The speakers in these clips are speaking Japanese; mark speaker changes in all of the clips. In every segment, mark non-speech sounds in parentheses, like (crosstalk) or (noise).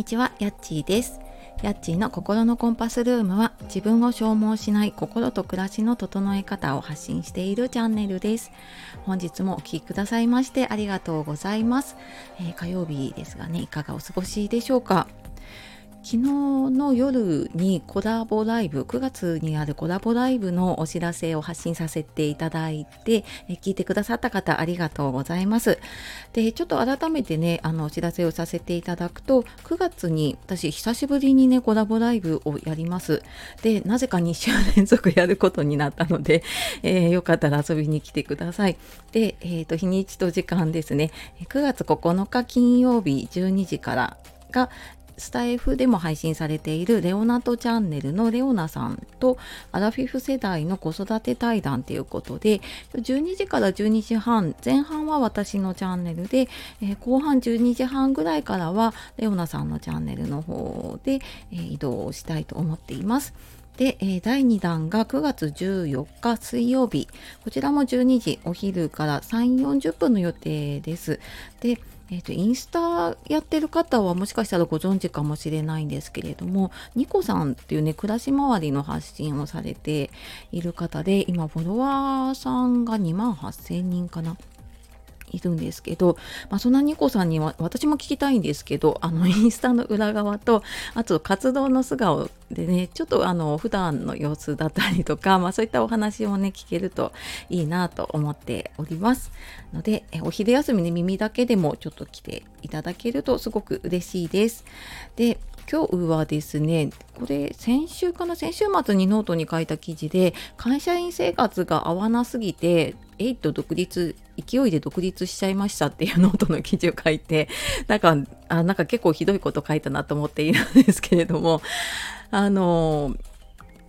Speaker 1: にちは、やっちーです。やっちーの心のコンパスルームは自分を消耗しない心と暮らしの整え方を発信しているチャンネルです。本日もお聴きくださいましてありがとうございます、えー火曜日ですがね、いかがお過ごしでしょうか？昨日の夜にコラボライブ9月にあるコラボライブのお知らせを発信させていただいて聞いてくださった方ありがとうございます。でちょっと改めてねあのお知らせをさせていただくと9月に私久しぶりにねコラボライブをやります。でなぜか2週連続やることになったので、(laughs) えーよかったら遊びに来てください。で、えーと日にちと時間ですね。9月9日金曜日12時からがスタイフでも配信されているレオナとチャンネルのレオナさんとアラフィフ世代の子育て対談ということで12時から12時半前半は私のチャンネルで、えー後半12時半ぐらいからはレオナさんのチャンネルの方で、えー移動したいと思っています。で、え第2弾が9月14日水曜日こちらも12時お昼から3、40分の予定です。でえー、とインスタやってる方はもしかしたらご存知かもしれないんですけれどもニコさんっていうね暮らし周りの発信をされている方で今フォロワーさんが2万8000人かないるんですけど、まあ、そんなニコさんには私も聞きたいんですけどあのインスタの裏側とあと活動の素顔でねちょっとあの普段の様子だったりとか、まあ、そういったお話をね聞けるといいなと思っております。のでお昼休みに耳だけでもちょっと来ていただけるとすごく嬉しいです。で今日はですねこれ先週かな先週末にノートに書いた記事で会社員生活が合わなすぎてえいと独立勢いで独立しちゃいましたっていうノートの記事を書いて (laughs) なんかあなんか結構ひどいこと書いたなと思っているんですけれどもあの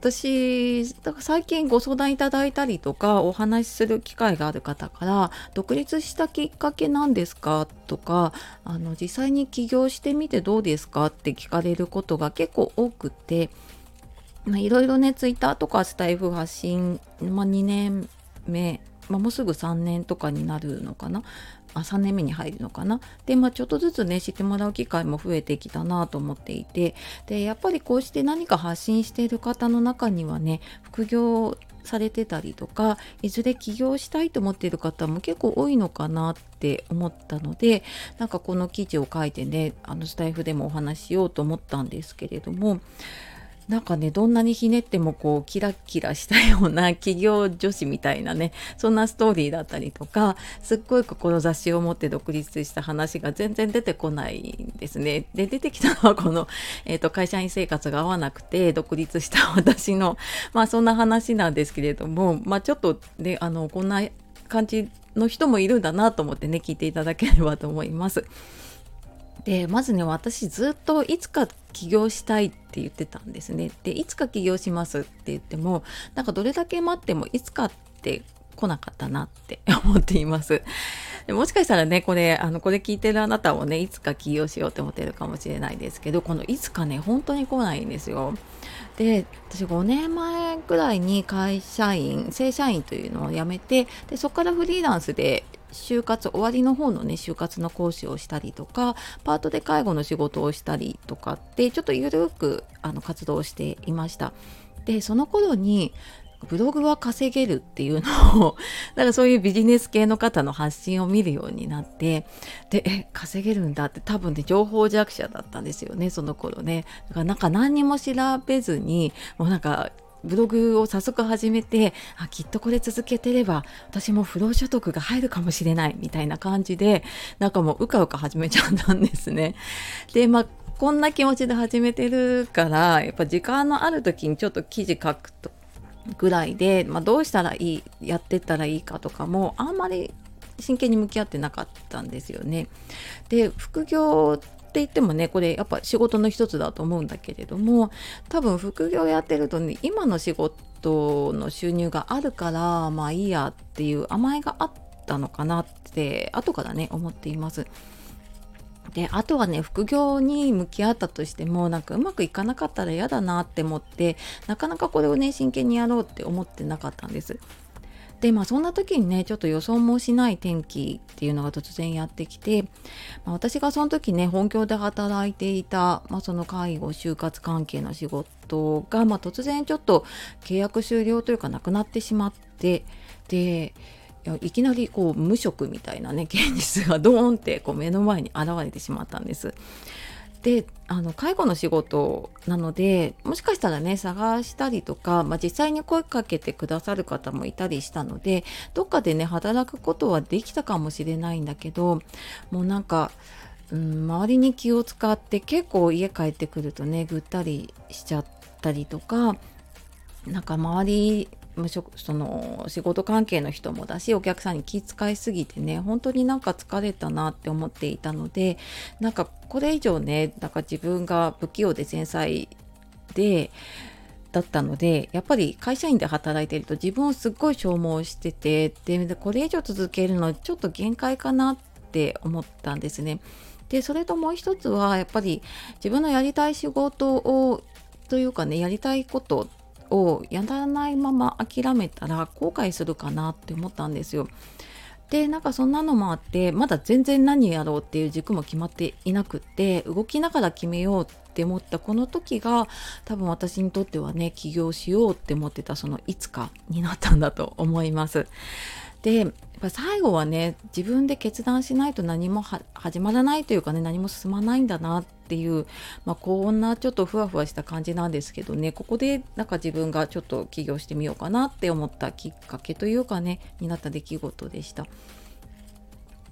Speaker 1: 私だから最近ご相談いただいたりとかお話しする機会がある方から独立したきっかけなんですか？とかあの実際に起業してみてどうですか？って聞かれることが結構多くてまあいろいろねツイッターとかスタイフ発信、まあ、2年目、まあ、もうすぐ3年とかになるのかな？あ3年目に入るのかな？でまあちょっとずつね知ってもらう機会も増えてきたなと思っていて。でやっぱりこうして何か発信している方の中にはね副業されてたりとかいずれ起業したいと思っている方も結構多いのかなって思ったのでなんかこの記事を書いてねあのスタイフでもお話ししようと思ったんですけれどもなんかねどんなにひねってもこうキラッキラしたような企業女子みたいなねそんなストーリーだったりとかすっごい志を持って独立した話が全然出てこないんですね。で出てきたのはこの、えー、と会社員生活が合わなくて独立した私の (laughs) まあそんな話なんですけれどもまあちょっとねあのこんな感じの人もいるんだなと思ってね聞いていただければと思います。でまずね私ずっといつか起業したいって言ってたんですね。でいつか起業しますって言ってもなんかどれだけ待ってもいつかって来なかったなって (laughs) 思っています。もしかしたらねこれあのこれ聞いてるあなたもねいつか起業しようって思ってるかもしれないですけどこのいつかね本当に来ないんですよ。で私5年前ぐらいに会社員正社員というのを辞めてでそこからフリーランスで就活終わりの方のね就活の講師をしたりとかパートで介護の仕事をしたりとかってちょっとゆるくあの活動していました。でその頃にブログは稼げるっていうのを (laughs) だからそういうビジネス系の方の発信を見るようになってでえ稼げるんだって多分ね情報弱者だったんですよねその頃ねだからなんか何にも調べずにもうなんかブログを早速始めてあきっとこれ続けてれば私も不労所得が入るかもしれないみたいな感じでなんかもううかうか始めちゃったんですね。でまあこんな気持ちで始めてるからやっぱ時間のある時にちょっと記事書くとぐらいで、まあ、どうしたらいいやってったらいいかとかもあんまり真剣に向き合ってなかったんですよね。で副業って言ってもねこれやっぱ仕事の一つだと思うんだけれども多分副業やってるとね今の仕事の収入があるからまあいいやっていう甘えがあったのかなって後からね思っています。であとはね副業に向き合ったとしてもなんかうまくいかなかったら嫌だなって思ってなかなかこれをね真剣にやろうって思ってなかったんです。でまあそんな時にねちょっと予想もしない天気っていうのが突然やってきて、まあ、私がその時ね本業で働いていた、まあ、その介護就活関係の仕事が、まあ、突然ちょっと契約終了というかなくなってしまってでいきなりこう無職みたいなね現実がドーンってこう目の前に現れてしまったんです。であの介護の仕事なのでもしかしたらね探したりとか、まあ、実際に声かけてくださる方もいたりしたのでどっかでね働くことはできたかもしれないんだけどもうなんか、うん、周りに気を使って結構家帰ってくるとねぐったりしちゃったりとかなんか周り無職その仕事関係の人もだしお客さんに気遣いすぎてね本当になんか疲れたなって思っていたのでなんかこれ以上ねなんか自分が不器用で繊細でだったのでやっぱり会社員で働いてると自分をすっごい消耗しててでこれ以上続けるのちょっと限界かなって思ったんですね。でそれともう一つはやっぱり自分のやりたい仕事をというかねやりたいことをやらないまま諦めたら後悔するかなって思ったんですよ。でなんかそんなのもあってまだ全然何やろうっていう軸も決まっていなくって動きながら決めようって思ったこの時が多分私にとってはね起業しようって思ってたそのいつかになったんだと思います。でやっぱ最後はね自分で決断しないと何も始まらないというかね何も進まないんだなっていう、まあ、こんなちょっとふわふわした感じなんですけどねここでなんか自分がちょっと起業してみようかなって思ったきっかけというかねになった出来事でした。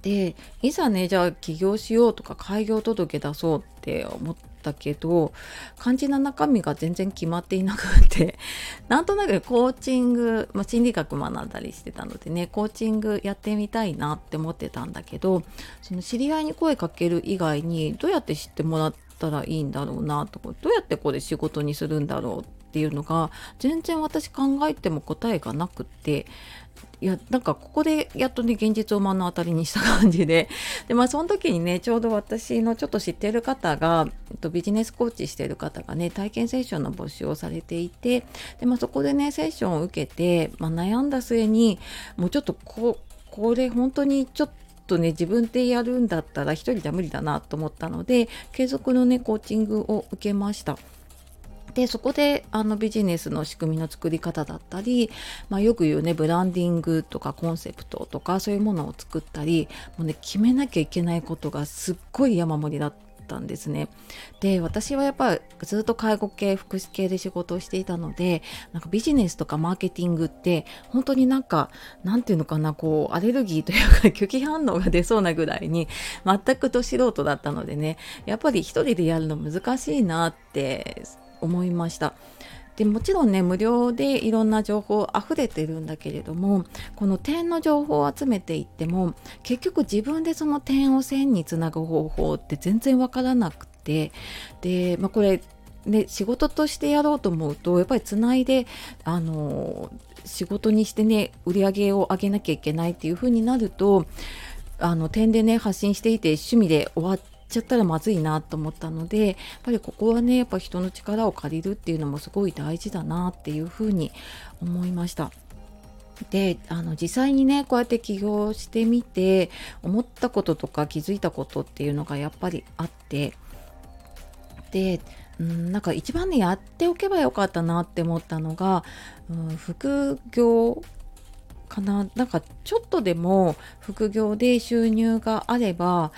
Speaker 1: でいざねじゃあ起業しようとか開業届出そうって思ったけど肝心な中身が全然決まっていなくて (laughs) なんとなくコーチング、まあ、心理学学んだりしてたのでねコーチングやってみたいなって思ってたんだけどその知り合いに声かける以外にどうやって知ってもらったらいいんだろうなとかどうやってこれ仕事にするんだろうってっていうのが全然私考えても答えがなくっていやなんかここでやっとね現実を目の当たりにした感じで (laughs) でまあその時にねちょうど私のちょっと知ってる方が、えっと、ビジネスコーチしてる方がね体験セッションの募集をされていてで、まあ、そこでねセッションを受けて、まあ、悩んだ末にもうちょっとここれ本当にちょっととね自分でやるんだったら一人じゃ無理だなと思ったので継続のねコーチングを受けました。でそこであのビジネスの仕組みの作り方だったり、まあ、よく言うねブランディングとかコンセプトとかそういうものを作ったりもうね決めなきゃいけないことがすっごい山盛りだったんですね。で私はやっぱりずっと介護系福祉系で仕事をしていたのでなんかビジネスとかマーケティングって本当になんかなんていうのかなこうアレルギーというか拒否反応が出そうなぐらいに全くど素人だったのでねやっぱり一人でやるの難しいなって思いました。でもちろんね無料でいろんな情報溢れてるんだけれどもこの点の情報を集めていっても結局自分でその点を線につなぐ方法って全然わからなくてで、まあ、これで仕事としてやろうと思うとやっぱりつないであの仕事にしてね売り上げを上げなきゃいけないっていう風になるとあの点でね発信していて趣味で終わってちゃったらまずいなと思ったのでやっぱりここはねやっぱ人の力を借りるっていうのもすごい大事だなっていうふうに思いました。であの実際にねこうやって起業してみて思ったこととか気づいたことっていうのがやっぱりあってでうんなんか一番ねやっておけばよかったなって思ったのが、うん、副業かななんかちょっとでも副業で収入があれば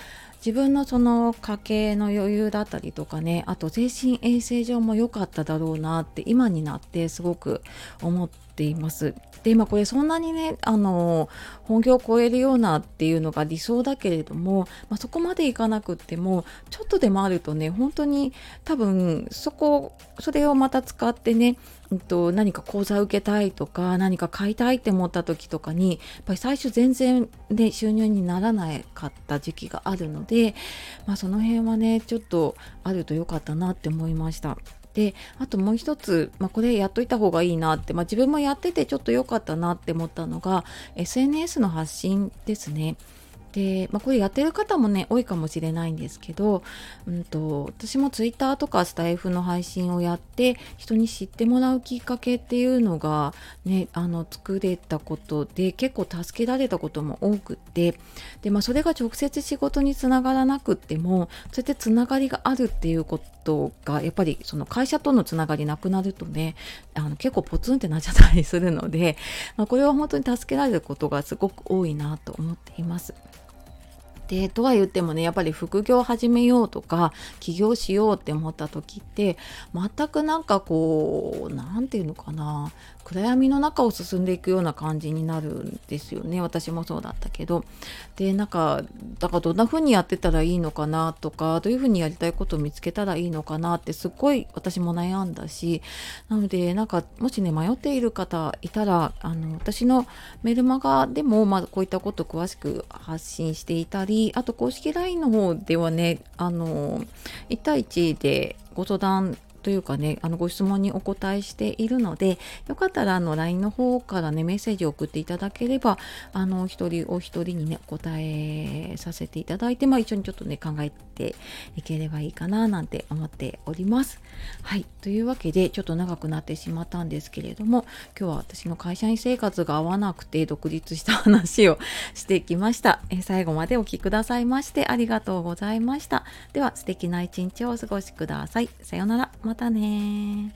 Speaker 1: 自分のその家計の余裕だったりとかねあと精神衛生上も良かっただろうなって今になってすごく思ってています。で今これそんなにねあの本業を超えるようなっていうのが理想だけれども、まあ、そこまでいかなくってもちょっとでもあるとね本当に多分そこそれをまた使ってねうんと、何か講座受けたいとか何か買いたいって思った時とかにやっぱり最初全然、ね、収入にならなかった時期があるので、まあ、その辺はねちょっとあると良かったなって思いました。であともう一つ、まあ、これやっといた方がいいなって、まあ、自分もやっててちょっと良かったなって思ったのが SNS の発信ですね。で、まあ、これやってる方もね多いかもしれないんですけど、うんと、私も Twitter とかスタイフの配信をやって人に知ってもらうきっかけっていうのが、ね、あの作れたことで結構助けられたことも多くってで、まあ、それが直接仕事につながらなくってもそうやってつながりがあるっていうことがやっぱりその会社とのつながりなくなるとねあの結構ポツンってなっちゃったりするので、まあ、これは本当に助けられることがすごく多いなと思っています。でとは言ってもねやっぱり副業を始めようとか起業しようって思った時って全くなんかこう何て言うのかな暗闇の中を進んでいくような感じになるんですよね。私もそうだったけど。でなんかだからどんな風にやってたらいいのかなとかどういう風にやりたいことを見つけたらいいのかなってすっごい私も悩んだしなのでなんかもしね迷っている方いたらあの私のメルマガでも、まあ、こういったことを詳しく発信していたりあと公式 LINE の方ではねあの1対1でご相談というかね、あのご質問にお答えしているので、よかったらあの LINE の方からね、メッセージを送っていただければ、あの、一人お一人にね、お答えさせていただいて、まあ一緒にちょっとね、考えていければいいかななんて思っております。はい。というわけで、ちょっと長くなってしまったんですけれども、今日は私の会社員生活が合わなくて独立した話をしてきました。え最後までお聴きくださいましてありがとうございました。では、素敵な一日をお過ごしください。さようなら。またね